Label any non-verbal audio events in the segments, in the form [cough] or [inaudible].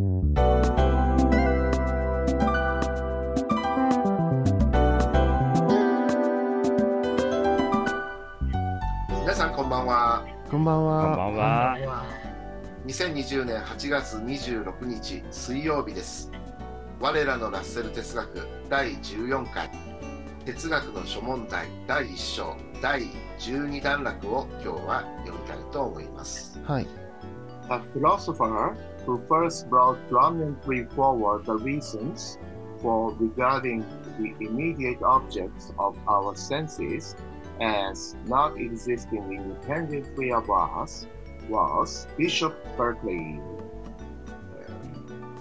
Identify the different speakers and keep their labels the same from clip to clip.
Speaker 1: 皆さんこんばんは。
Speaker 2: こんばん
Speaker 3: こん
Speaker 2: は。
Speaker 3: ばんは。
Speaker 1: 2020年8月26日水曜日です。我らのラッセル哲学第14回哲学の諸問題第1章第12段落を今日は読みたいと思います。
Speaker 2: はい。
Speaker 4: a philosopher who first brought prominently forward the reasons for regarding the immediate objects of our senses as not existing independently of us was Bishop Berkeley.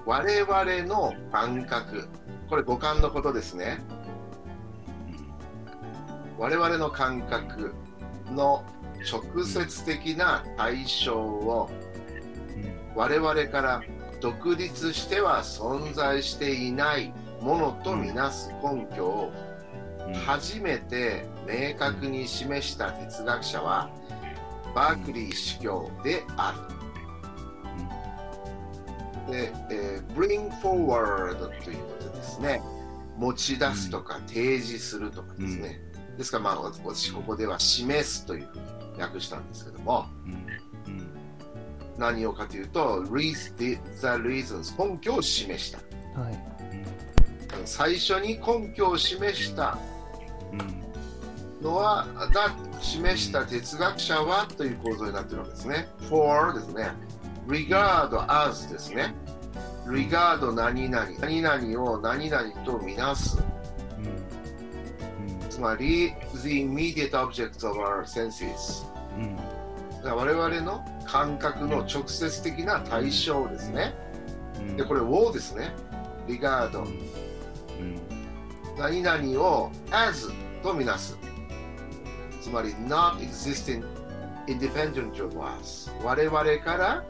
Speaker 1: 我々の感覚、これ五感のことですね。我々の感覚の直接的な対象を我々から独立しては存在していないものとみなす根拠を初めて明確に示した哲学者はバークリー司教である。で、えー bring forward ということですね。持ち出すとか提示するとかですね。ですから、まあ、私ここでは示すというふうに訳したんですけども、何をかというと、the, reasons 根拠を示した。
Speaker 2: はい。
Speaker 1: 最初に根拠を示したのは、が示した哲学者はという構造になっているわけですね。for ですね。regard as ですね。regard 何々、何々を何々とみなす。つまり、the immediate objects of our senses。だから我々の感覚の直接的な対象ですね。で、これ、をですね。regard 何々を as とみなす。つまり、not existing independent of us。我々から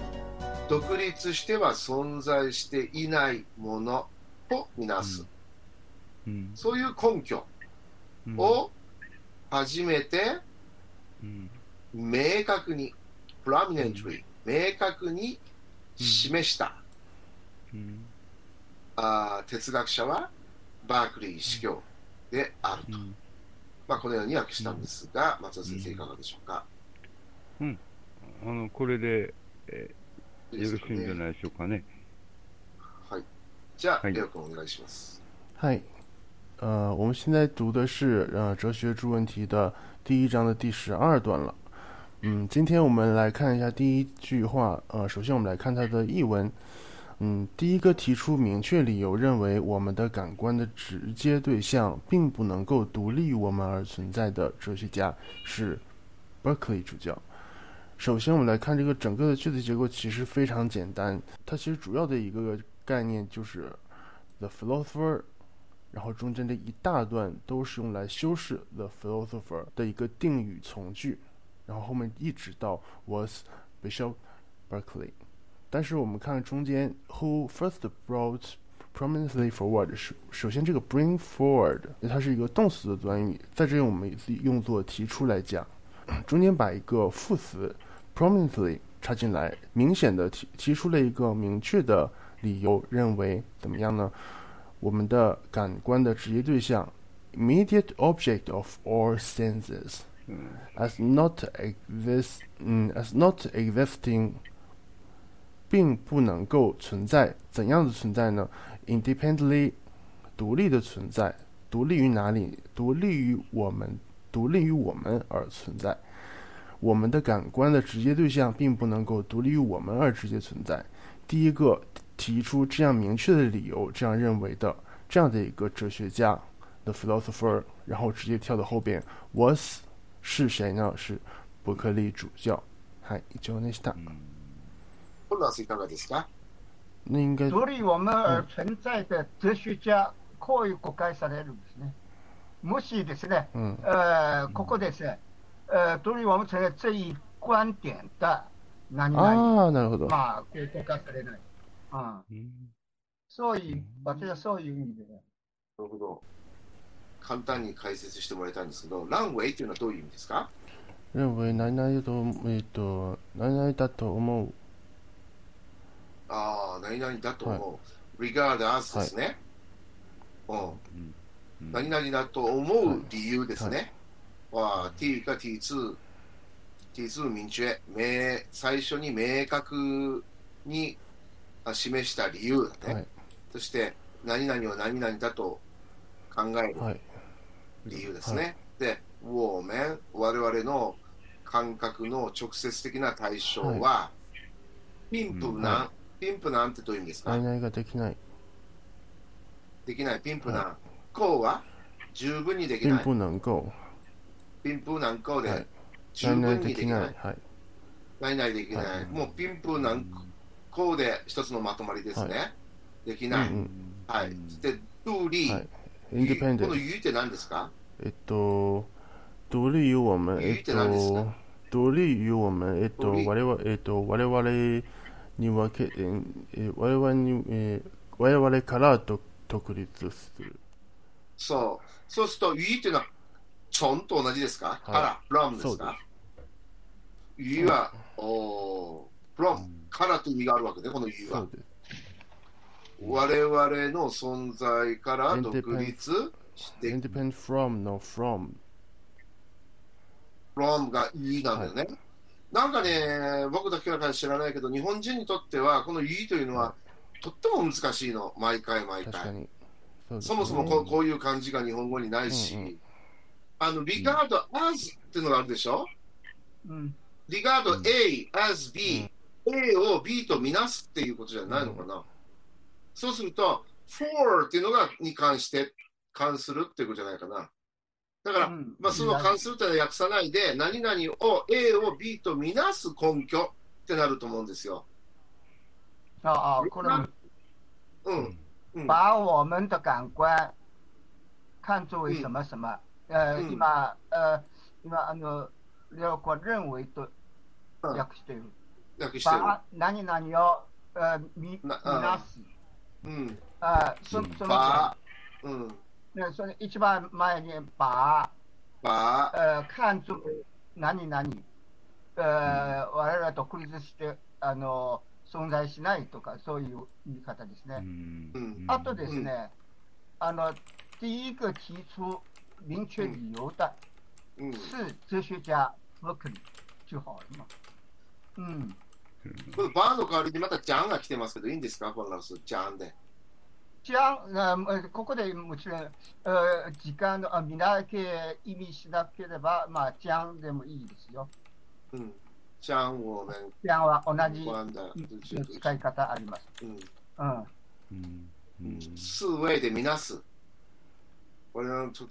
Speaker 1: 独立しては存在していないものとみなす。そういう根拠を初めて明確に、prominently、明確に示した、あー哲学者はバークリー司教であると。まあ、このように訳したんですが、松田先生いかがでしょうか？
Speaker 3: あの、これで、え
Speaker 1: い
Speaker 3: よろしいんじゃないでしょうかね。
Speaker 1: はい。じゃあ、
Speaker 3: はい
Speaker 1: レオ君お願いします。
Speaker 2: 嗨，呃，我们现在读的是呃《哲学诸问题》的第一章的第十二段了。嗯，今天我们来看一下第一句话。呃，首先我们来看它的译文。嗯，第一个提出明确理由，认为我们的感官的直接对象并不能够独立于我们而存在的哲学家是 Berkeley 主教。首先，我们来看这个整个的句子结构，其实非常简单。它其实主要的一个概念就是 the philosopher 然后中间的一大段都是用来修饰 the philosopher 的一个定语从句，然后后面一直到 was Bishop Berkeley。但是我们看中间 who first brought prominently forward 首首先这个 bring forward 它是一个动词的短语，在这里我们用作提出来讲，中间把一个副词 prominently 插进来，明显的提提出了一个明确的理由，认为怎么样呢？我们的感官的直接对象，immediate object of all senses, as not exist, 嗯，as not existing，并不能够存在，怎样的存在呢？independently，独立的存在，独立于哪里？独立于我们，独立于我们而存在。我们的感官的直接对象并不能够独立于我们而直接存在。第一个提出这样明确的理由，这样认为的这样的一个哲学家，the philosopher，然后直接跳到后边，was 是谁呢？是伯克利主教。はい、以上でした。
Speaker 1: コロナスいかがですか
Speaker 2: 那应该
Speaker 5: 独立我们而存在的哲学家、こういう誤解されるんですね。もしですね、
Speaker 2: 嗯
Speaker 5: 呃，ここですね、呃，独立我们存在这一观点的何々、
Speaker 2: ああ、なるほど。
Speaker 5: まあ、こう誤解されない。うん、そういう、私はそういう意味でね。
Speaker 1: なるほど。簡単に解説してもらいたいんですけど、ランウェイというのはどういう意味ですか？
Speaker 2: 认为何々とえっと何々だと思う。
Speaker 1: ああ、あ何々だと思う。regard as ですね。うん。
Speaker 3: うん
Speaker 1: 何々だと思う理由ですね。は、T か T2、T2 明確、明、最初に明確にあ示した理由だね。
Speaker 2: はい
Speaker 1: そして、何々を何々だと考える
Speaker 2: はい
Speaker 1: 理由ですね。で、我们、我々の感覚の直接的な対象は、ピンプなん、
Speaker 2: は
Speaker 1: ピンプなんてどういう意味ですか？
Speaker 2: ができない
Speaker 1: できない、ピンプなん。
Speaker 2: は
Speaker 1: こうは？十分にできない。
Speaker 2: 并不能够
Speaker 1: ピンプなんこうで
Speaker 2: はい
Speaker 1: 十分にできな
Speaker 2: できないい。はい
Speaker 1: 何々できない。
Speaker 2: はい
Speaker 1: もうピンプなんこうで一つのまとまりですね。
Speaker 2: は
Speaker 1: できない。
Speaker 2: うんうん
Speaker 1: はい。で、独立。
Speaker 2: はい
Speaker 1: この言うって何ですか？
Speaker 2: えっと独立于我们
Speaker 1: 言
Speaker 2: えっと独立于我们えっと我々えっと我々に分けええ我々にえ我々から独独立する。
Speaker 1: そう。そうすると、言うっていうのは、ちょんと同じですか、から、from です
Speaker 2: そう
Speaker 1: か言うは、おー from、からという意味があるわけね、この言うは。
Speaker 2: そう。です
Speaker 1: 我々の存在から独立して、
Speaker 2: independent from の from.
Speaker 1: From が言うなんだよね。なんかね、僕だけは知らないけど、日本人にとっては、この言うというのは、とっても難しいの、毎回毎回。
Speaker 2: 確かに。そね。
Speaker 1: もそもこうこういう漢字が日本語にないし、
Speaker 2: うんうん。
Speaker 1: あの、regard as っていうのがあるでしょ？
Speaker 5: うん。
Speaker 1: regard A as B、A を B とみなすっていうことじゃないのかな。そうすると、for っていうのがに関して関するっていうことじゃないかな。だから、
Speaker 5: うん
Speaker 1: まあ、その関するというのは訳さないで、何々を A を B とみなす根拠ってなると思うんですよ。
Speaker 5: 啊啊，可能
Speaker 1: うん。うん。
Speaker 5: 把我们的感官看作为什么什么，呃，
Speaker 1: 嗯
Speaker 5: 今呃今あの両国認為と
Speaker 1: うん
Speaker 5: 訳している。
Speaker 1: 訳してる。
Speaker 5: 把何々を呃見見
Speaker 1: な
Speaker 5: なす。
Speaker 1: うん。
Speaker 5: あそ
Speaker 1: うん
Speaker 5: その
Speaker 1: ば、うん。
Speaker 5: ねそれ一番前に把
Speaker 1: ば、
Speaker 5: 呃看作何々呃我々は独立してあの存在しないとかそういう言い方ですね。
Speaker 1: 嗯
Speaker 5: あとですね、あの第一个提出明确理由的
Speaker 1: うん。
Speaker 5: 是哲学家伯克利就好了嘛。嗯，
Speaker 1: これバーの代わりにまたジャンが来てますけど、いいんですか？フォンラス、ジャンで。
Speaker 5: じゃあ、呃ここでもちろん、呃時間のあ見なけ意味しなければ、まあ、じゃんでもいいですよ。
Speaker 1: うん。ジャン、我们、
Speaker 5: じゃんは同じ使い方あります。
Speaker 1: うん。
Speaker 5: うん。
Speaker 1: 数位でみなす。我々の直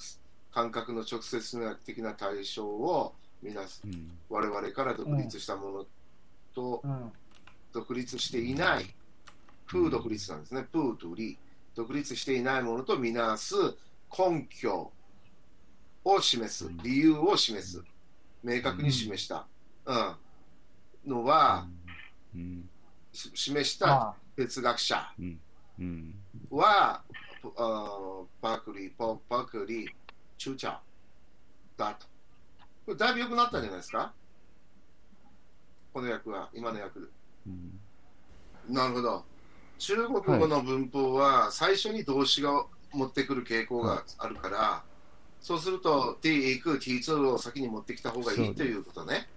Speaker 1: 感覚の直接的な対象をみなす。我々から独立したものと
Speaker 5: うん。
Speaker 1: 独立していない。プー独立なんですね。プーとリ。独立していないものとみなす根拠を示す。理由を示す。明確に示した。うん。のは、し示した
Speaker 5: まあ、
Speaker 1: 哲学者は、あパークリー、ポパークリー、チューチャーだと。これだいぶ良くなったんじゃないですか？この役は、今の役で。なるほど。中国語の文法は最初に動詞が持ってくる傾向があるから、そうすると T1、T2 を先に持ってきた方がいいということね。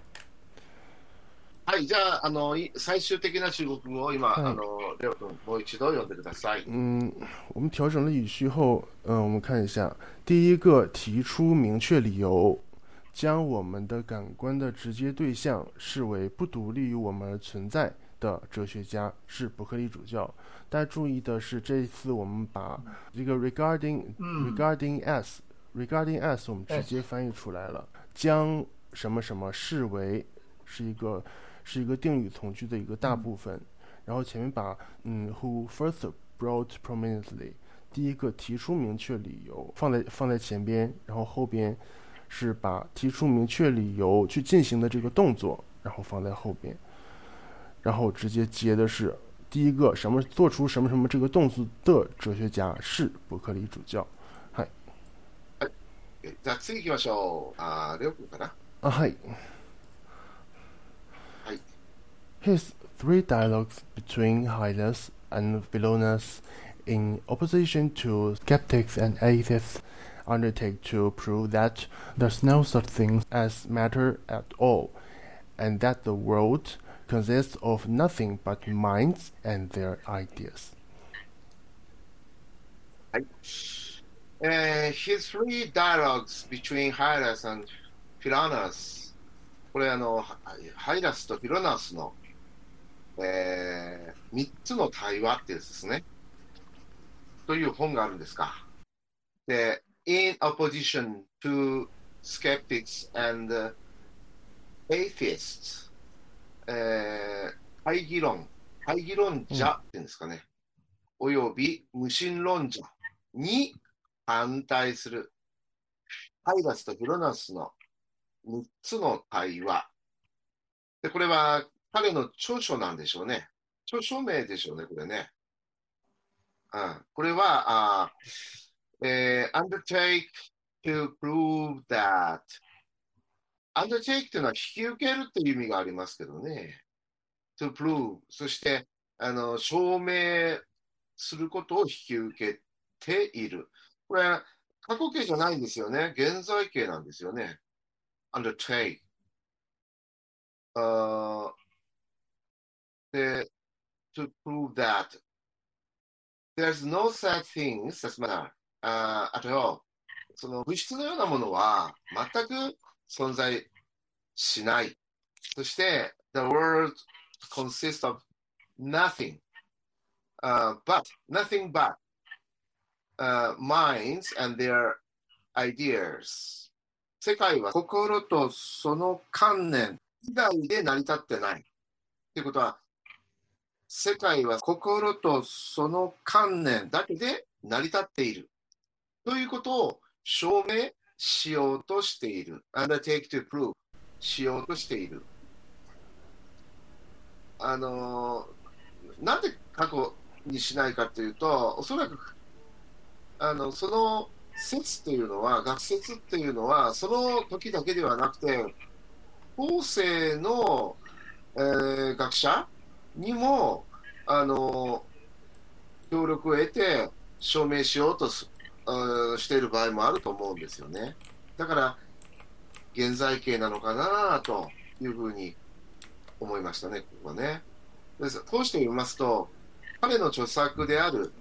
Speaker 1: はい、じゃあ、あのい最終的な中国語を今、
Speaker 2: はい
Speaker 1: あのレオ君、もう一度読んでください。
Speaker 2: 嗯，我们调整了语序后，嗯、我们看一下，第一个提出明确理由，将我们的感官的直接对象视为不独立于我们而存在的哲学家是伯克利主教。大家注意的是，这一次我们把这个 regarding、
Speaker 5: 嗯。
Speaker 2: regarding as regarding as 我们直接翻译出来了，将什么什么视为是一个是一个定语从句的一个大部分。然后前面把嗯，who first brought prominently 第一个提出明确理由放在放在前边，然后后边是把提出明确理由去进行的这个动作，然后放在后边，然后直接接的是第一个什么做出什么什么这个动作的哲学家是伯克利主教。
Speaker 1: えじゃあ次行きましょう。あーレオ君かな。
Speaker 2: あはい。
Speaker 1: はい。
Speaker 2: His three dialogues between Hylas and Philonous, in opposition to skeptics and atheists, undertake to prove that there's no such thing as matter at all, and that the world consists of nothing but minds and their ideas.
Speaker 1: はい。えー his three dialogues between Hylas and Philonas これあの、ハハイラスとフィロナスの、えー、3つの対話ってやつですね。という本があるんですか。で、 in opposition to skeptics and uh, atheists、えー、対議論、対議論者っていうんですかね。および無神論者に反対するハイラスとフィロナスの3つの対話。で、これは彼の著書なんでしょうね。著書名でしょうね、これね。うん、これは、あーえー undertake to prove that undertake というのは引き受けるっていう意味がありますけどね。to prove そしてあの証明することを引き受けている。これ、過去形じゃないんですよね。現在形なんですよね。undertake あで to prove that there's no such things as matter、あ,あとその物質のようなものは全く存在しない。そして、the world consists of nothing,、but、minds and their ideas. 世界は心とその観念以外で成り立ってない。ということは、世界は心とその観念だけで成り立っている。ということを証明しようとしている。undertake to prove しようとしている。あのーなんで過去にしないかというと、おそらく、あの、その説というのは、学説っていうのは、その時だけではなくて、後世の、えー学者にも、あの協力を得て証明しようとすしている場合もあると思うんですよね。だから、現在形なのかなというふうに思いましたね、ここはね。ですこうして読みますと、彼の著作である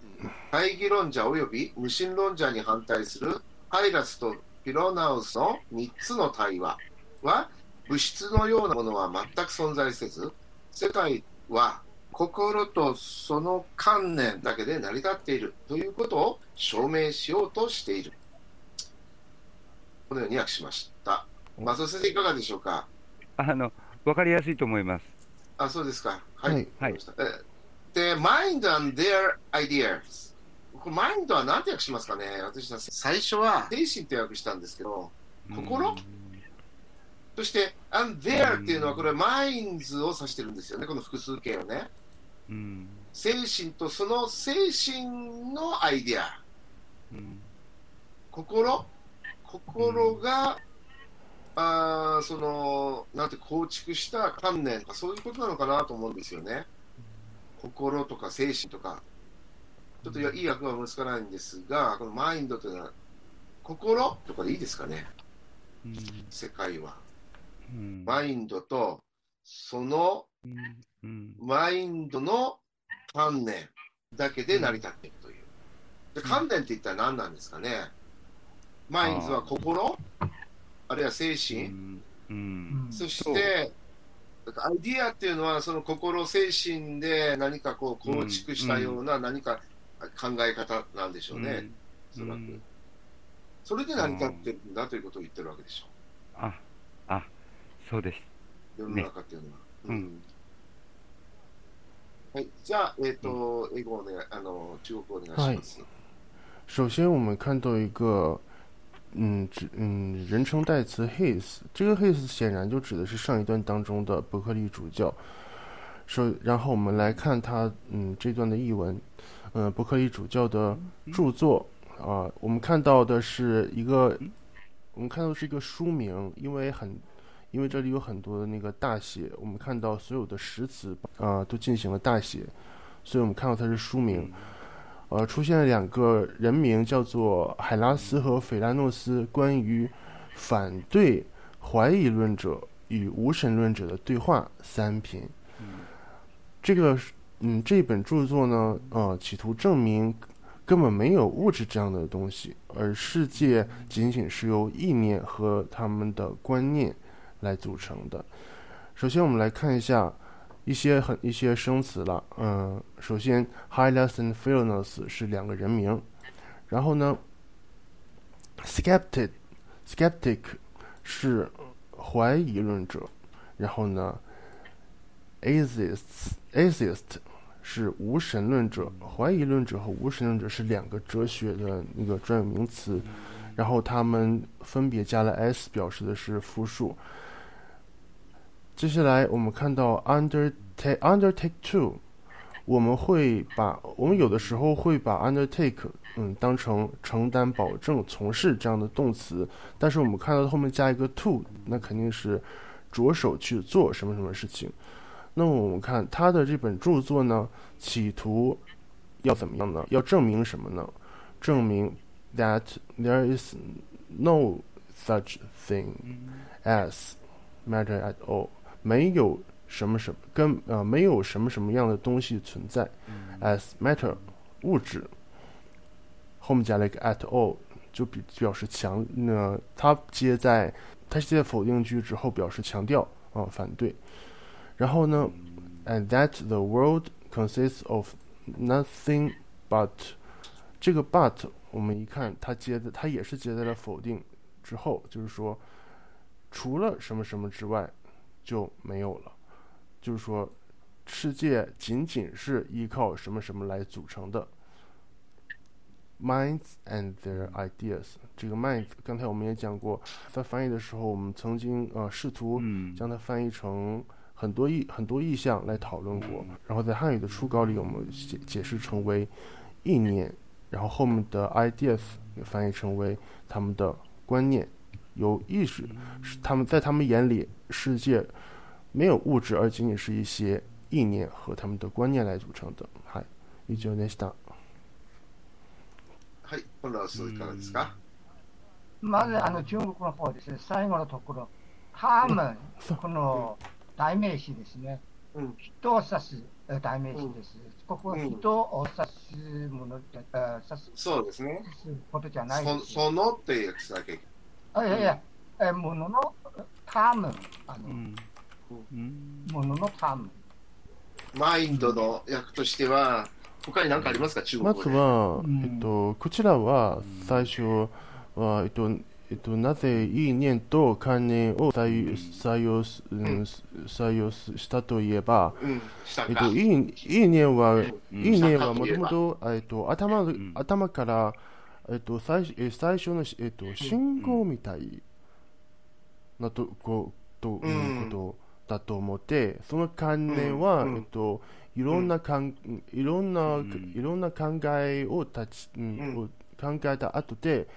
Speaker 1: 大義論者及び無神論者に反対するハイラスとフィロナウスの3つの対話は物質のようなものは全く存在せず、世界は心とその観念だけで成り立っているということを証明しようとしている。このように訳しました。松尾先生、いかがでしょうか？
Speaker 3: あの、わかりやすいと思います。
Speaker 1: あ、そうですか。はい。
Speaker 2: はい
Speaker 1: で、mind and their ideas。これ、マインドは何て訳しますかね？私は最初は精神って訳したんですけど、心？そして、and their っていうのはこれ、マインズを指してるんですよね。この複数形をね。
Speaker 3: うん。
Speaker 1: 精神とその精神のアイデア。
Speaker 3: うん。
Speaker 1: 心？心が、あーそのなんて構築した観念とかそういうことなのかなと思うんですよね。心とか精神とか。ちょっといい訳は難しないんですが、このマインドというのは、心とかでいいですかね、
Speaker 3: うん。
Speaker 1: 世界は。
Speaker 3: うん。
Speaker 1: マインドと、その
Speaker 3: うん。
Speaker 1: マインドの観念だけで成り立っているという。で観念って言ったら何なんですかね？マインズは心？あるいは精
Speaker 3: う
Speaker 1: 神、
Speaker 3: ん。うん。
Speaker 1: そして、アイディアっていうのはその心、精神で何かこう構築したような何か考え方なんでしょうね、おそらく。それで成り立ってるんだということを言ってるわけでしょ
Speaker 3: あ、あ、そうです。
Speaker 1: う、世の中っていうのは。
Speaker 3: うん
Speaker 1: うんはい、じゃあ、えっ、と、英語お願い、あの、中国語お願いします。
Speaker 2: 首先，我们看到一个，嗯，指嗯人称代词 his，这个 his 显然就指的是上一段当中的伯克利主教。首，然后我们来看他嗯这段的译文，嗯，伯克利主教的著作啊、我们看到的是一个，我们看到是一个书名，因为很， 因为这里有很多的那个大写，我们看到所有的实词啊、都进行了大写，所以我们看到它是书名。呃，出现了两个人名，叫做海拉斯和斐拉诺斯，关于反对怀疑论者与无神论者的对话三篇。这个嗯，这本著作呢，呃，企图证明根本没有物质这样的东西，而世界仅仅是由意念和他们的观念来组成的。首先，我们来看一下。一些很一些生词了，嗯，首先 h i l e s and Philonos 是两个人名，然后呢，skeptic，skeptic 是怀疑论者，然后呢，atheist，atheist 是无神论者，怀疑论者和无神论者是两个哲学的那个专有名词，然后他们分别加了 s 表示的是复数。接下来我们看到 undertake undertake to，我们会把我们有的时候会把 undertake 嗯当成承担、保证、从事这样的动词，但是我们看到后面加一个 to，那肯定是着手去做什么什么事情。那么我们看他的这本著作呢，企图要怎么样呢？要证明什么呢？证明 that there is no such thing as matter at all。没有什么什么跟呃没有什么什么样的东西存在，as matter 物质，后面加了一个 at all，就比表示强，那它接在它接在否定句之后表示强调啊反对，然后呢，and that the world consists of nothing but 这个 but 我们一看它接的它也是接在了否定之后，就是说除了什么什么之外。就没有了，就是说，世界仅仅是依靠什么什么来组成的。Minds and their ideas，这个 minds，刚才我们也讲过，在翻译的时候，我们曾经呃试图将它翻译成很多意很多意象来讨论过。然后在汉语的初稿里，我们解解释成为意念，然后后面的 ideas 也翻译成为他们的观念。有意识，是他们在他们眼里，世界没有物质，而仅仅是一些意念和他们的观念来组成的。はい、以上でした。
Speaker 1: はい、この数いかがですか？
Speaker 5: まずあの中国の方ですね、最後のところ、ターム、この代名詞ですね。人を指す代名詞です。ここは人を指すもの、指す
Speaker 1: そうですね。
Speaker 5: ことじゃない
Speaker 1: です。そのっていうやつだけ。
Speaker 5: あいやいや、えもののターム、あの、うん、もののターム。
Speaker 1: マインドの役としては、他に何かありますか、中国
Speaker 2: まずは、えっと、こちらは最初は、えっと、えっと、なぜ意念と観念を採採用す、うん、採用したといえば、うん、えっと、意意念は、うん、意念はもともと、えっと、頭、頭から、えっと、最え最初の、えっと、信号みたいなとこということだと思って、その関連は、えっと、いろんなかん、いろんな、いろんな考えを立ち、うん、考えた後で、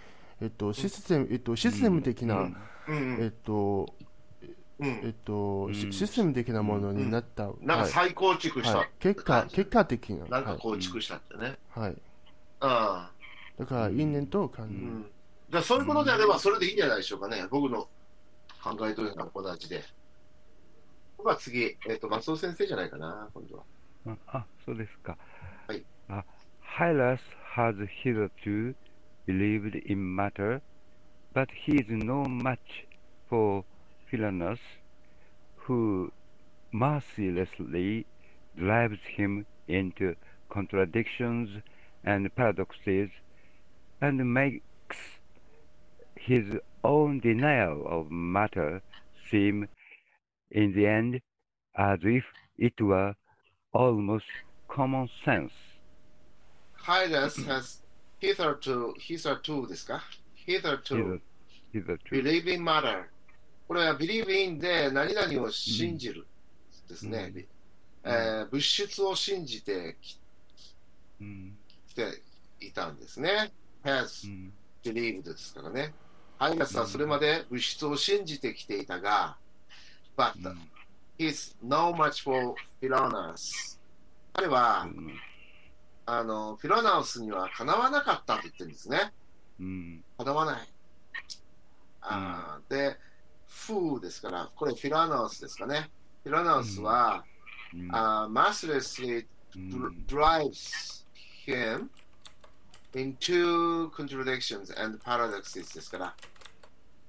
Speaker 2: えっと、システム、えっと、システム的な、えっと、えっと、システム的なものになった。
Speaker 1: なんか再構築した、
Speaker 2: 結果、結果的な。
Speaker 1: なんか構築したってね。
Speaker 2: はい。
Speaker 1: ああ。
Speaker 2: だから因縁と関連、う
Speaker 1: ん、だそういうことであればそれでいいんじゃないでしょうかね、僕の考えというのは同じで。僕は次、えっ、ー、と、松尾先生じゃないかな、今度は。
Speaker 3: あ、そうですか。
Speaker 1: はい。
Speaker 3: あ、Hylas has hitherto believed in matter, but he is no match for Philonos, who mercilessly drives him into contradictions and paradoxes and makes his own denial of matter seem, in the end, as if it were almost common sense.
Speaker 1: Hylas has hitherto, hitherto ですか hitherto, hitherto. believe in matter. これは believe in で何々を信じるですね。うん、えー、物質を信じてき、うん、来ていたんですね。has believed ですからね。ハイナスはそれまで物質を信じてきていたが、but he's no much for Philonas. 彼は、あのフィロナウスにはかなわなかったと言ってるんですね。
Speaker 3: うん、
Speaker 1: かなわない。あで、フーですから、これフィラナウスですかね。フィラナウスは、うん、uh, mercilessly drives him into contradictions and paradoxes ですから、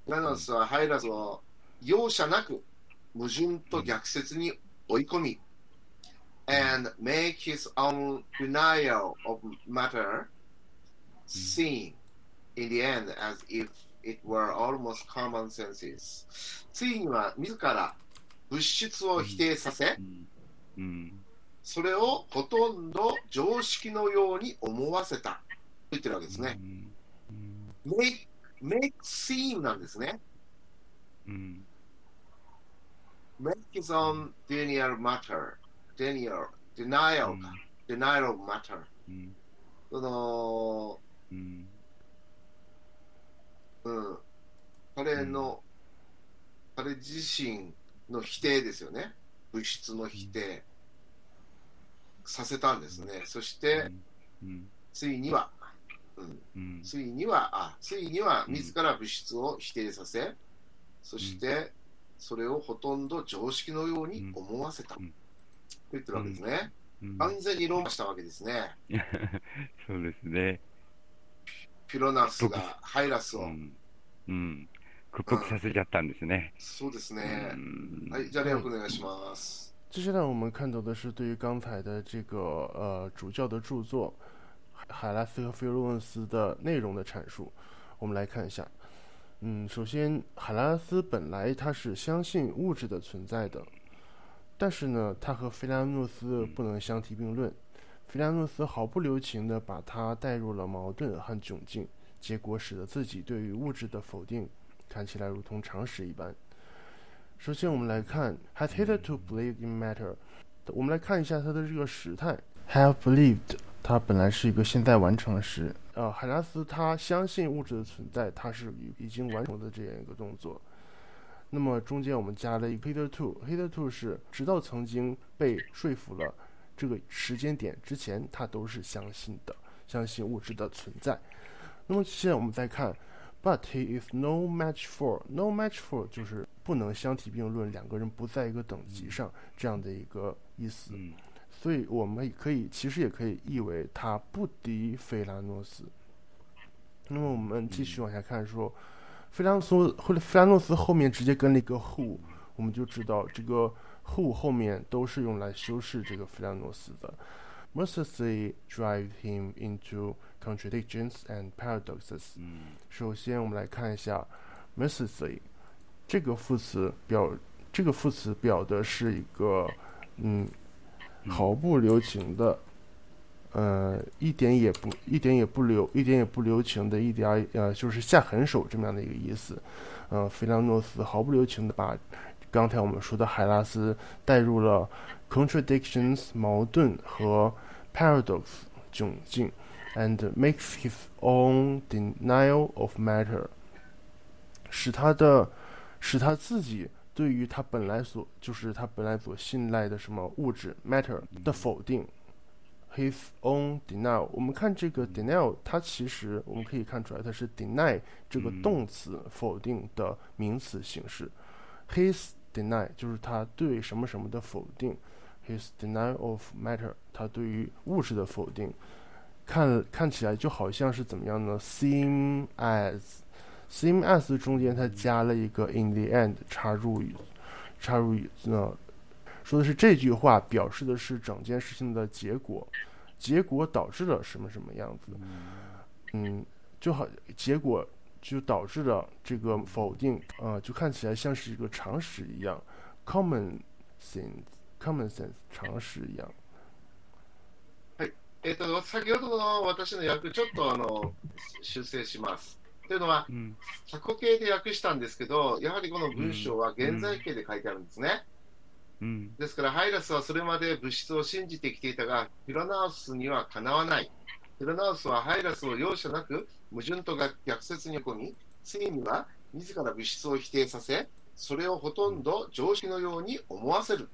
Speaker 1: ラナウスはハイラスを容赦なく矛盾と逆説に追い込み、and make his own denial of matter seem in the end as if it were almost common senses ついには自ら物質を否定させ、それをほとんど常識のように思わせたと言ってるわけですね。make, メイクシーンなんですね。メイクゾンデニアルマターデニアルデナアルデナアルマターうん。彼の、彼自身の否定ですよね。物質の否定、させたんですね、そして、ついにはうん、ついには、あ、ついには自ら物質を否定させ、そして、それをほとんど常識のように思わせた。と言ってるわけですね。完全に論破したわけですね。[laughs]
Speaker 3: そうですね。
Speaker 1: ピロナスがハイラスを、う
Speaker 3: ん、うん、屈服させちゃったんですね。
Speaker 1: そうですね。はい、じゃあ、レオ君お願いします。
Speaker 2: 接下来我们看到的是对于刚才的这个呃主教的著作海拉斯和菲洛文斯的内容的阐述。我们来看一下，嗯，首先海拉斯本来他是相信物质的存在的，但是呢，他和菲拉诺斯不能相提并论。菲拉诺斯毫不留情地把他带入了矛盾和窘境，结果使得自己对于物质的否定看起来如同常识一般。首先，我们来看 has hitherto believe in matter。我们来看一下它的这个时态 have believed，它本来是一个现在完成时。呃，海拉斯他相信物质的存在，他是已经完成的这样一个动作。那么中间我们加了一个 hitherto，hitherto 是直到曾经被说服了。这个时间点之前，他都是相信的，相信物质的存在。那么现在我们再看，But he is no match for，no match for 就是不能相提并论，两个人不在一个等级上这样的一个意思。所以我们可以其实也可以译为他不敌菲拉诺斯。那么我们继续往下看，说菲拉诺斯或者菲拉诺斯后面直接跟了一个 who，我们就知道这个。who 后面都是用来修饰这个菲拉诺斯的。Mercilessly drive him into contradictions and paradoxes。首先，我们来看一下 mercilessly 这个副词表，这个副词表的是一个嗯毫不留情的，呃一点也不一点也不留一点也不留情的一点呃就是下狠手这么样的一个意思。呃，菲拉诺斯毫不留情的把。刚才我们说的海拉斯带入了 contradictions 矛盾和 paradox 窘境，and makes his own denial of matter，使他的使他自己对于他本来所就是他本来所信赖的什么物质 matter 的否定，his own denial。我们看这个 denial，它其实我们可以看出来，它是 deny 这个动词否定的名词形式，his。deny 就是他对什么什么的否定，his denial of matter，他对于物质的否定，看看起来就好像是怎么样呢？seem as，seem as 中间它加了一个 in the end，插入语，插入语呢，说的是这句话表示的是整件事情的结果，结果导致了什么什么样子，嗯，就好结果。就导致了这个否定，呃，就看起来像是一个常识一样，common sense，common sense 常識一样。
Speaker 1: はい、えっ、ー、と先ほどの私の訳ちょっとあの修正します。 というのは、うん、過去形で訳したんですけど、やはりこの文章は現在形で書いてあるんですね。うん、ですから、ハイラスはそれまで物質を信じてきていたが、フィロナウスにはかなわない。フィロナウスはハイラスを容赦なく矛盾と逆説に込み、ついには自ら物質を否定させ、それをほとんど常識のように思わせる。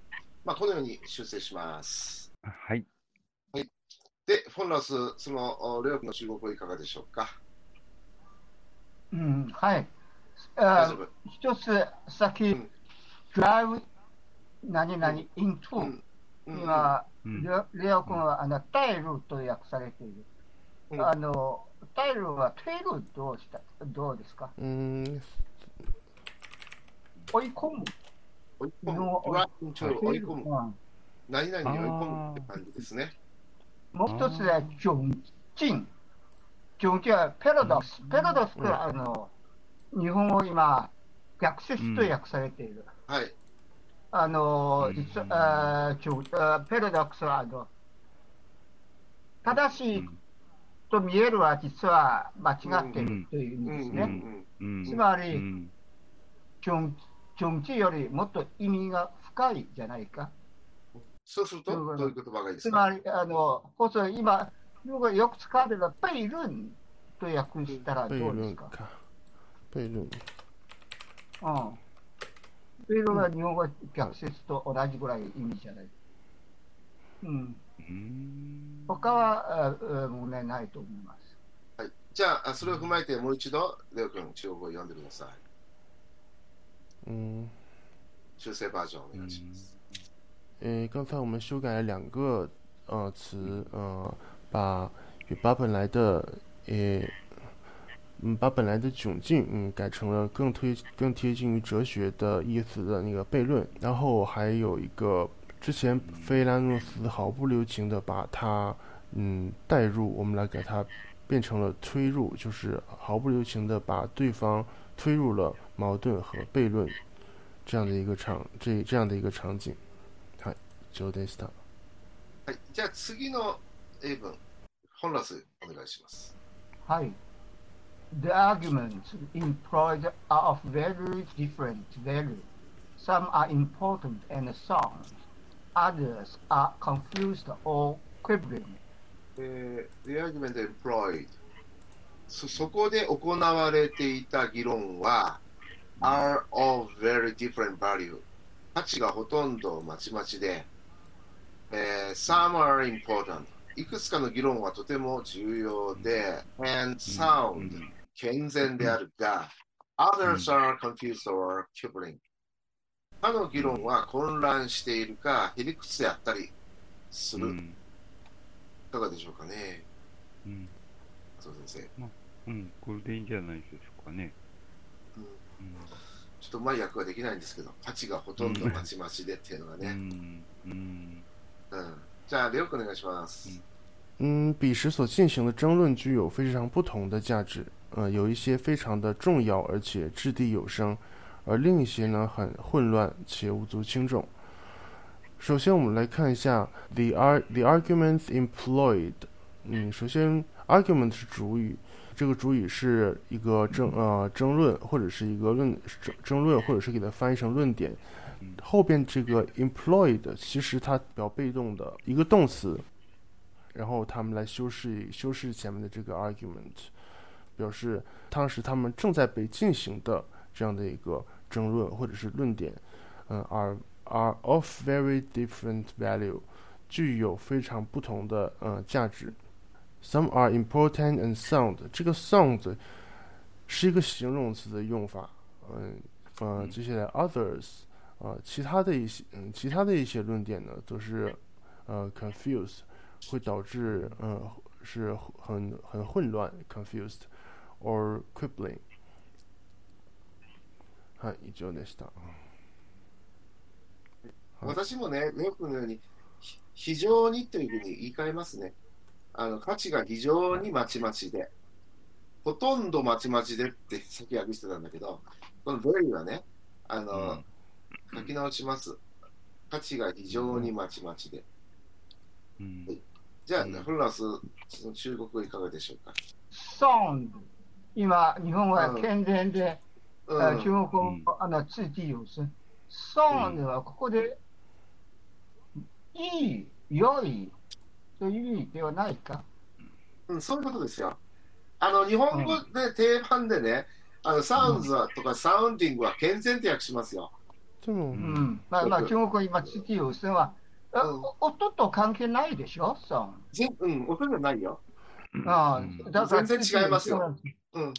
Speaker 1: まあ、このように修正します。
Speaker 3: はい。
Speaker 1: で、フォンラス、その、レオ君の中国語いかがでしょうか？
Speaker 5: うん、はい。
Speaker 1: 大丈夫
Speaker 5: 一つ先、ドライブ、何々、イントゥ、今、レオ君はあのタイルと訳されている。あの、タイルはテールどうしたどうですか？
Speaker 2: うん。
Speaker 5: 追い込む。
Speaker 1: 追い込む。追い込む。何々に追い込むって感じですね。
Speaker 5: もう一つは、ジョンチン。ジョンチンはペラドス。ペラドスは、あの、日本語今、逆説と訳されている。
Speaker 1: はい。
Speaker 5: あの、実は、あペラドックスは、あの、正しいと見えるは実は間違っているという意味ですね。つまり、ジョン、ジョンチよりもっと意味が深いじゃないか。
Speaker 1: そうすると、どういう言葉がいいです
Speaker 5: か？つまり、あの、こそ今、よく使われるペイルンと訳したらどうですか？
Speaker 2: ペイルン。うん。
Speaker 5: ペイルンは日本語逆説と同じぐらい意味じゃない。うん。他は問題ないと思います。
Speaker 1: はい、じゃあ、それを踏まえてもう一度、レオ君、中国語を読んでください。
Speaker 2: 嗯，
Speaker 1: 修正バージョンお願いします。
Speaker 2: 诶，刚才我们修改了两个呃词，呃，把把本来的诶，嗯，把本来的窘境嗯改成了更推更贴近于哲学的意思的那个悖论，然后还有一个。之前菲拉诺斯毫不留情的把它，嗯，带入，我们来给它变成了推入，就是毫不留情的把对方推入了矛盾和悖论这样的一个场，这这样的一个场景。はい、上でした。
Speaker 1: はい、じゃあ次の [coughs] 英文、本ラスお願いします。
Speaker 5: はい。The arguments employed are of very different value. Some are important and some others are confused or quibbling.
Speaker 1: えー、the argument employed そそこで行われていた議論は are of very different value 価値がほとんどまちまちで、えー、some are important いくつかの議論はとても重要で and sound 健全であるが others are confused or quibbling 他の議論は混乱しているか、へりくつであったりする。うん、いかがでしょうかね。
Speaker 3: うん。
Speaker 1: そう先生。
Speaker 3: まあ、うん、これでいいんじゃないでしょうかね。
Speaker 1: うん。うん、ちょっとうまい役はできないんですけど、価値がほとんどまちまちでっていうのがね。うん。うん。うん、じゃあ、レオ君お願いします。
Speaker 2: 嗯，彼时所进行的争论具有非常不同的价值，呃，有一些非常的重要，而且掷地有声。而另一些呢，很混乱且无足轻重。首先，我们来看一下 the ar the arguments employed。嗯，首先，argument 是主语，这个主语是一个争呃争论或者是一个论争争论，或者是给它翻译成论点。 后边这个 employed 其实它表被动的一个动词，然后他们来修饰修饰前面的这个 argument，表示当时他们正在被进行的这样的一个。争论或者是论点，嗯，are are of very different value，具有非常不同的呃价值。Some are important and sound，这个 sound 是一个形容词的用法，嗯呃，接下来 others，啊，其他的一些嗯其他的一些论点呢都是呃 confused，会导致嗯是很很混乱 confused or quibbling。はい、以上でした。
Speaker 1: 私もね、レオ君のように、非常にというふうに言い換えますね。あの価値が非常にまちまちで、ほとんどまちまちでってさっき訳してたんだけど、この very はね、あの、うん、書き直します。価値が非常にまちまちで。うん、はい、じゃあ、うん、フランス、中国語いかがでしょうか？
Speaker 5: ソン今、日本は健全で、呃，中国語あのついて有声。そうではここで、いい、良いという意味ではないか？
Speaker 1: うん、そういうことですよ。あの、日本語で定番でね、あの、サウンズはとかサウンディングは健全って訳しますよ。
Speaker 5: うん。まあ、まあ、中国語今、ついて有声は、あ
Speaker 1: うん
Speaker 5: 音と関係ないでしょそう。
Speaker 1: ぜうん、音じゃないよ。
Speaker 5: あ
Speaker 3: うん
Speaker 5: あ、だから
Speaker 1: 全然違いますよ。うん。うん。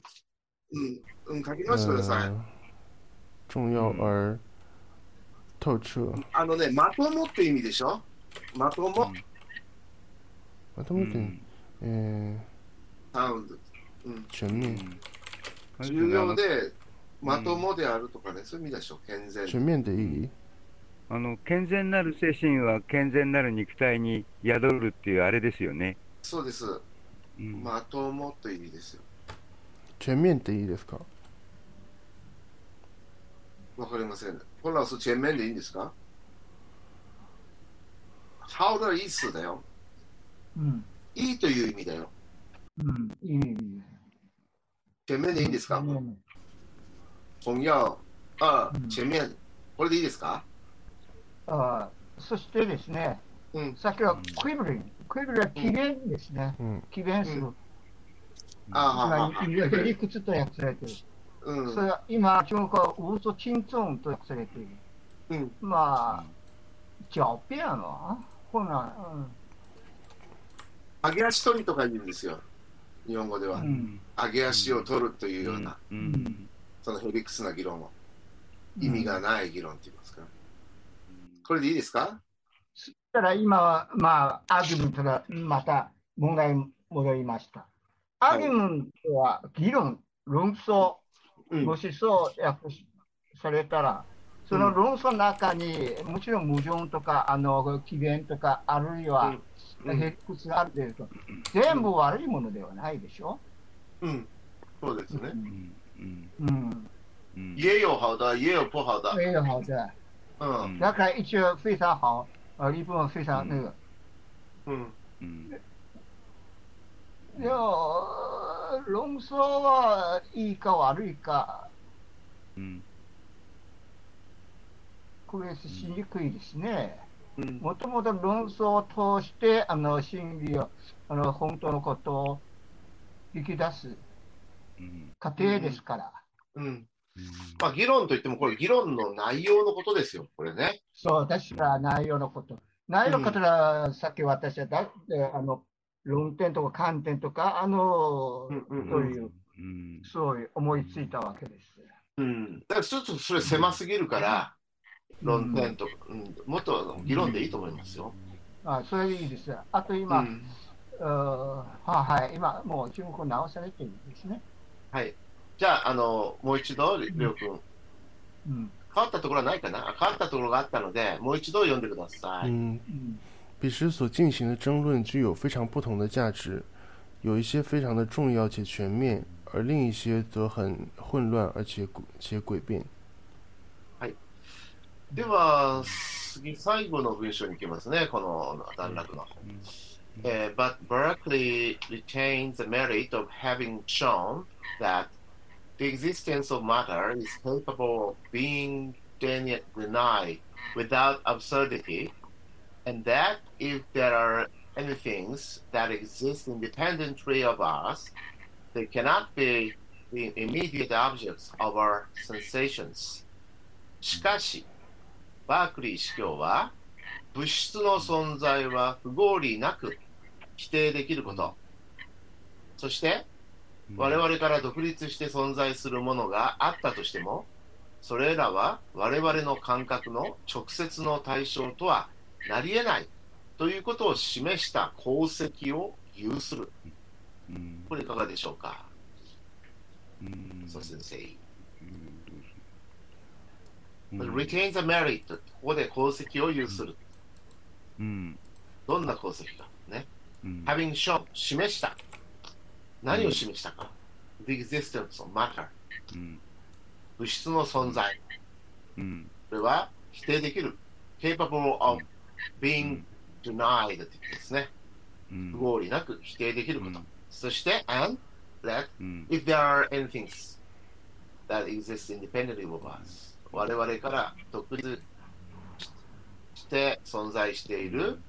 Speaker 1: うん、書き直してください。
Speaker 2: 呃重要而透彻。
Speaker 1: あのね、まともって意味でしょ？まとも、
Speaker 2: まとめて、え
Speaker 1: サウンド。うん。
Speaker 2: ー、全面
Speaker 1: 重要で、まともであるとかね、そういう意味でしょ健全。
Speaker 2: 全面的意義。
Speaker 3: あの健全なる精神は健全なる肉体に宿るっていうあれですよね。
Speaker 1: そうです。
Speaker 3: うん
Speaker 1: まともという意味ですよ。
Speaker 2: 全面的いいですか？
Speaker 1: わかりません。本来は全面でいいんですか？ハウダーイースだよ。
Speaker 5: うん。
Speaker 1: いいという意味だよ。
Speaker 5: うん。いい、いい。
Speaker 1: 全面でいいんですか？
Speaker 5: うん
Speaker 1: 本要、あ
Speaker 5: うん、
Speaker 1: 全面。これでいいですか？
Speaker 5: あそしてですね、
Speaker 1: うん。
Speaker 5: さっきはクイブリン。クイブリンは起源ですね。
Speaker 2: うん。
Speaker 5: 起源する。
Speaker 1: うんあ
Speaker 5: つま
Speaker 1: ははは
Speaker 5: り、理屈と訳されている。
Speaker 1: うん
Speaker 5: それは今、中国はウーソチンツォンと訳されている。
Speaker 1: うん。
Speaker 5: まあ、狡辩はほな、
Speaker 1: 上げ足取りとか言うんですよ。日本語では。
Speaker 5: うん。
Speaker 1: 上げ足を取るというような、
Speaker 3: うんうん
Speaker 1: そのヘリクスな議論を。意味がない議論って言いますか。これでいいですか？
Speaker 5: ただ今は、まあ、アーギュメントがまた問題に戻りました。アーギュメントは議論、論争、
Speaker 1: うん
Speaker 5: もしそう訳されたら、その論争の中に、もちろん矛盾とか、あの、起源とか、あるいは、
Speaker 1: うん
Speaker 5: ヘリクスがあるけれど、全部悪いものではないでしょ？
Speaker 1: うん。そうですね。
Speaker 3: うんうん
Speaker 5: うん。
Speaker 3: うん
Speaker 1: 也有好的，也有不好的。
Speaker 5: 非常好的。
Speaker 1: 嗯
Speaker 5: だから一応非常好，呃，一部分非常那个。
Speaker 1: 嗯
Speaker 3: うん
Speaker 5: いや、論争はいいか悪いか、
Speaker 3: うん
Speaker 5: これしにくいですね。
Speaker 1: 嗯
Speaker 5: もともと論争を通して、あの、真理を、あの、本当のことを引き出す
Speaker 3: うん
Speaker 5: 過程ですから。
Speaker 1: うん。まあ議論といってもこれ議論の内容のことですよ。これね。
Speaker 5: そう、確か内容のこと。内容のことは、さっき私はだって、あの、論点とか観点とか、あの、
Speaker 1: うんうん
Speaker 5: そういう、
Speaker 3: うん
Speaker 5: そういう思いついたわけです。
Speaker 1: うん。だからちょっとそれ狭すぎるから、論点とか、うん、もっと議論でいいと思いますよ。
Speaker 5: あそれでいいです。あと
Speaker 1: う
Speaker 5: 今、
Speaker 1: ん。
Speaker 5: うーははい、今、もう中国語直されてるんですね。
Speaker 1: はい。じゃあ、あの、もう一度、りょうくん、
Speaker 5: うん。
Speaker 1: 変わったところはないかな？あ変わったところがあったので、もう一度読んでください。
Speaker 2: 嗯，
Speaker 5: うん
Speaker 2: 彼时所进行的争论具有非常不同的价值，有一些非常的重要且全面，而另一些则很混乱而且诡且诡辩。
Speaker 1: では、次、最後の文章に行きますね、この段落の。Uh, but Berkeley retains the merit of having shown that the existence of matter is capable of being den- denied without absurdity, and that if there are any things that exist independently of us, they cannot be the immediate objects of our sensations. しかし、バークリー司教は、物質の存在は不合理なく否定できること。そして、 我々から独立して存在するものがあったとしても、それらは我々の感覚の直接の対象とはなり得ないということを示した功績を有する。
Speaker 3: うん
Speaker 1: これいかがでしょうか、
Speaker 3: うん
Speaker 1: そう先生。
Speaker 3: うん
Speaker 1: retain the merit ここで功績を有する。
Speaker 3: うん
Speaker 1: どんな功績か。ね。
Speaker 3: うん
Speaker 1: having shown 示した。何を示したか。the existence of matter
Speaker 3: うん
Speaker 1: 物質の存在。
Speaker 3: うん
Speaker 1: これは否定できる。capable of being denied って言ですね。
Speaker 3: うん
Speaker 1: 不合理なく否定できること。
Speaker 3: うん
Speaker 1: そして、and that
Speaker 3: うん
Speaker 1: if there are anything that exists independently of us 我々から独立して存在している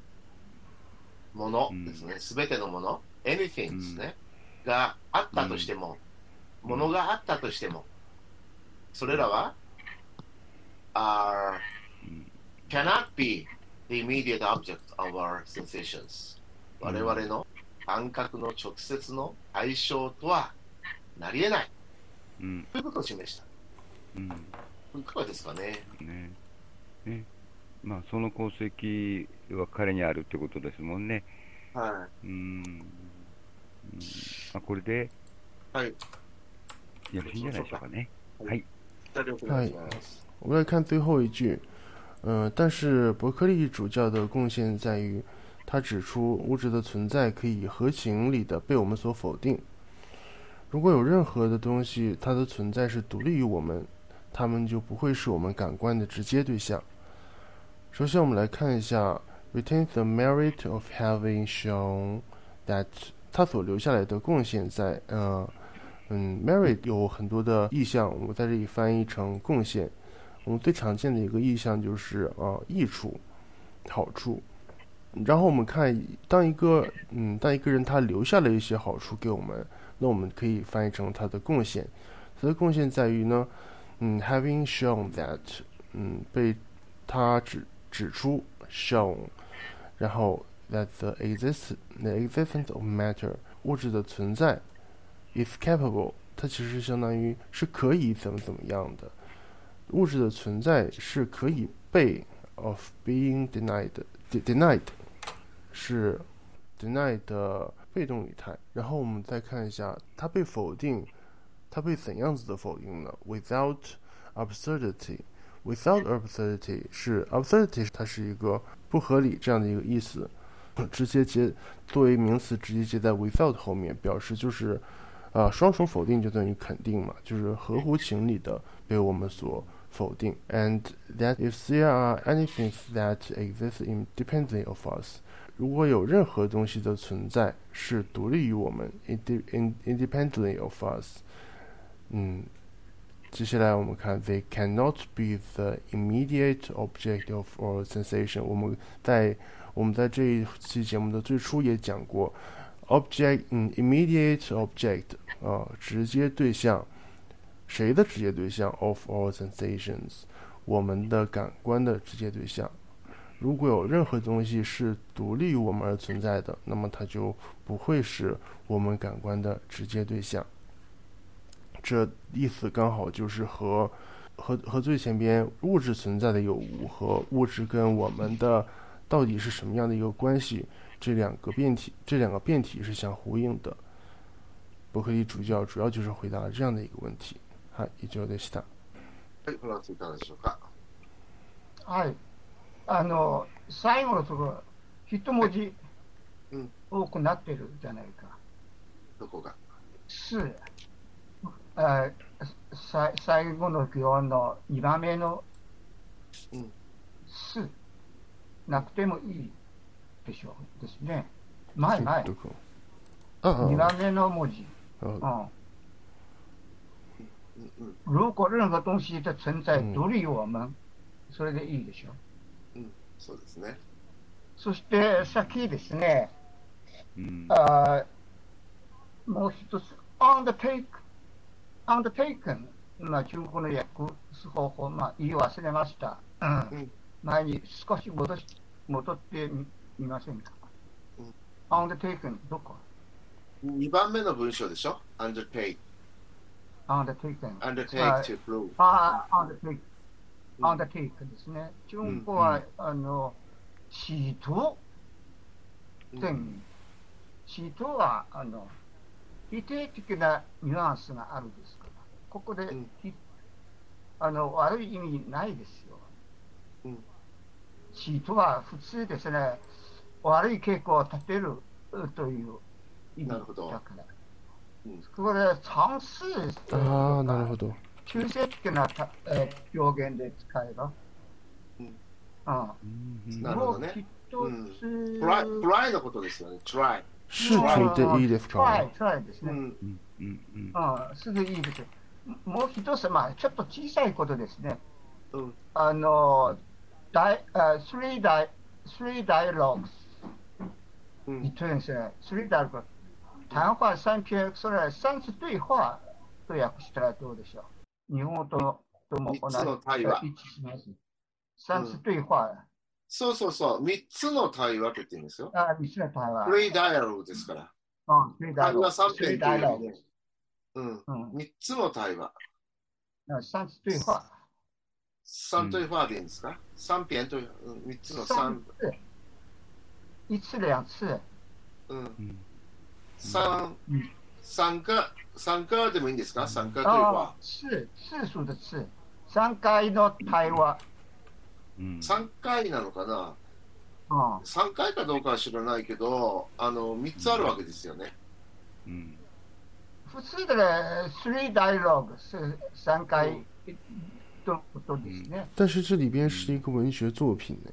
Speaker 1: ものですね。すべてのもの、anything ですね。があったとしても、ものがあったとしても、それらは、are
Speaker 3: うん
Speaker 1: cannot be the immediate object of our sensations 我々の感覚の直接の対象とはなり得ない、うん、ということを示した。うん、いかがですかね？ね
Speaker 3: ねまあ、その功績は彼にあるってことですもんね。はい。うん。うん、まあ、これで、はい。よろしいんじゃないでしょうかね。はい。
Speaker 2: はい。我们来看最后一句，嗯、呃，但是伯克利主教的贡献在于，他指出物质的存在可以合情理的被我们所否定。如果有任何的东西，它的存在是独立于我们，它们就不会是我们感官的直接对象。首先，我们来看一下 retain the merit of having shown that 他所留下来的贡献在，呃，嗯，Mary 有很多的意象，我们在这里翻译成贡献。我们最常见的一个意象就是呃益处、好处。然后我们看，当一个嗯，当一个人他留下了一些好处给我们。那我们可以翻译成他的贡献，他的贡献在于呢，嗯，having shown that，嗯，被他指指出 shown，然后 that the exist the existence of matter 物质的存在 is capable，它其实相当于是可以怎么怎么样的，物质的存在是可以被 of being denied denied 是 denied 的。被动语态，然后我们再看一下它被否定，它被怎样子的否定呢？Without absurdity，without absurdity 是 absurdity，它是一个不合理这样的一个意思，直接接作为名词直接接在 without 后面，表示就是啊双重否定就等于肯定嘛，就是合乎情理的被我们所否定。And that if there are anything that exists independently of us。如果有任何东西的存在是独立于我们，independently of us，嗯，接下来我们看，they cannot be the immediate object of our sensation。我们在 我们在这一期节目的最初也讲过，object，嗯，immediate object，啊，直接对象，谁的直接对象？of our sensations，我们的感官的直接对象。如果有任何东西是独立于我们而存在的，那么它就不会是我们感官的直接对象。这意思刚好就是和和和最前边物质存在的有无和物质跟我们的到底是什么样的一个关系，这两个辩题这两个辩题是相呼应的。伯克利主教主要就是回答了这样的一个问题。はい、以上でした。
Speaker 1: はい、フランスいかがでしょうか。
Speaker 5: はい。あの最後のところ、一文字多くなってるじゃないか。
Speaker 1: どこが
Speaker 5: すあさ最後の行の2番目のす、 なくてもいいでしょうですね。前前。2番目の文字。嗯。如果任何东西的存在独立于我们，それでいいでしょう。
Speaker 1: そうですね。
Speaker 5: そして先ですね、うん、あもう一つ、undertake、undertaken、まあ、中国の訳す方法、まあ、言い忘れました。うん、前に少し戻し戻ってみませんか？うん、undertaken、どこ
Speaker 1: ?2 番目の文章でしょ ?undertake。
Speaker 5: undertaken。
Speaker 1: undertake to prove。
Speaker 5: ああ、undertake。アンダーテイクですね。中国は、あの、シート？点、シートは、あの、否定的なニュアンスがあるんですから、ここで、あの、悪い意味ないですよ。シートは普通ですね、悪い傾向を立てるという意味だから。これ、算数です。
Speaker 2: ああ、なるほど。
Speaker 5: 中性的な、えー、表現で使えば。
Speaker 1: うん、ああなるほどね。うん、トライ、トライのことですよね。トライ。
Speaker 2: これ聞いていいですか？ト
Speaker 5: ライ、トライですね。うん。うん。ああ、すぐいいです。もう一つ、まあ、ちょっと小さいことですね。うん。あの、ダイ、uh, three, di three dialogues between, three dialogues。谈话三篇，それは三次对话と訳したらどうでしょう日本ととも同じ。一致します。三次对话。
Speaker 1: そうそうそう、3つの対話って言うんですよ。
Speaker 5: あ、3つの対話。
Speaker 1: フリーダイアログですから。
Speaker 5: あ、フリーダイアログ。
Speaker 1: 対話3編っていう、うん、うん、3つの対話。
Speaker 5: 3つ对話。
Speaker 1: 3对話でいいんですか ?3 編と3つの3。
Speaker 5: 一次两次。
Speaker 1: うん。三、三个、三个でもいいんですか？三个对話。
Speaker 5: 次、次数的次。3回の対話。
Speaker 1: 3回なのかな、うん、3回かどうかは知らないけど、あの3つあるわけですよね。
Speaker 5: うん、普通で3 dialogue 3回とことですね。
Speaker 2: 但是这里边是一个文学作品呢。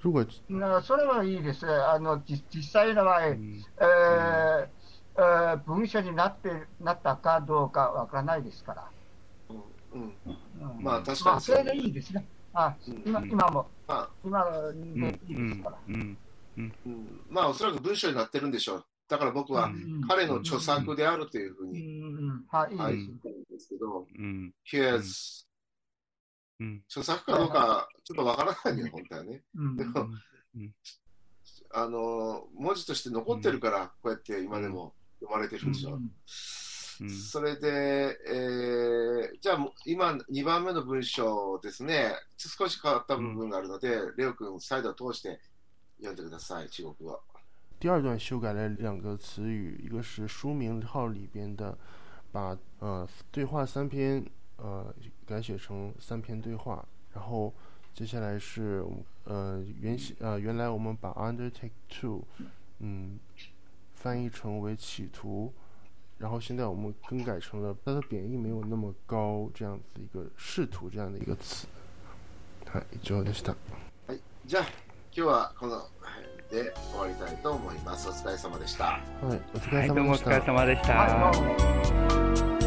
Speaker 2: 如果
Speaker 5: 那それはいいです。あの実実際の場合、うん、えーえー、文書になってなったかどうかわからないですから。
Speaker 1: うん、まあ確かに
Speaker 5: それでいいですね。あ、今今も、あ、今のでいいですから。
Speaker 1: まあおそらく文章になってるんでしょう。だから僕は彼の著作であるというふうに、
Speaker 5: はい、い
Speaker 1: いですけど、Here's 著作かどうかちょっとわからないよ、本当はね。でも、あの、文字として残ってるから、こうやって今でも読まれてるん。でしょう。それで、えー、じゃあ今2番目の文章ですね、少し変わった部分があるので、レオ君、再度通して読ん。でください、中国語。
Speaker 2: 第二段修改了两个词语，一个是书名号里边的，把呃对话三篇呃改写成三篇对话，然后接下来是呃原呃原来我们把 undertake to 嗯翻译成为企图。然后现在我们更改成了它的贬义没有那么高这样子一个试图这样的一个词。はい、以上でした。
Speaker 1: はい、じゃあ今日はこの で終わりたいと思います。お疲れ様でした。
Speaker 2: はい、お疲れ様でした。はい、どうもお
Speaker 3: 疲れ様でした。はい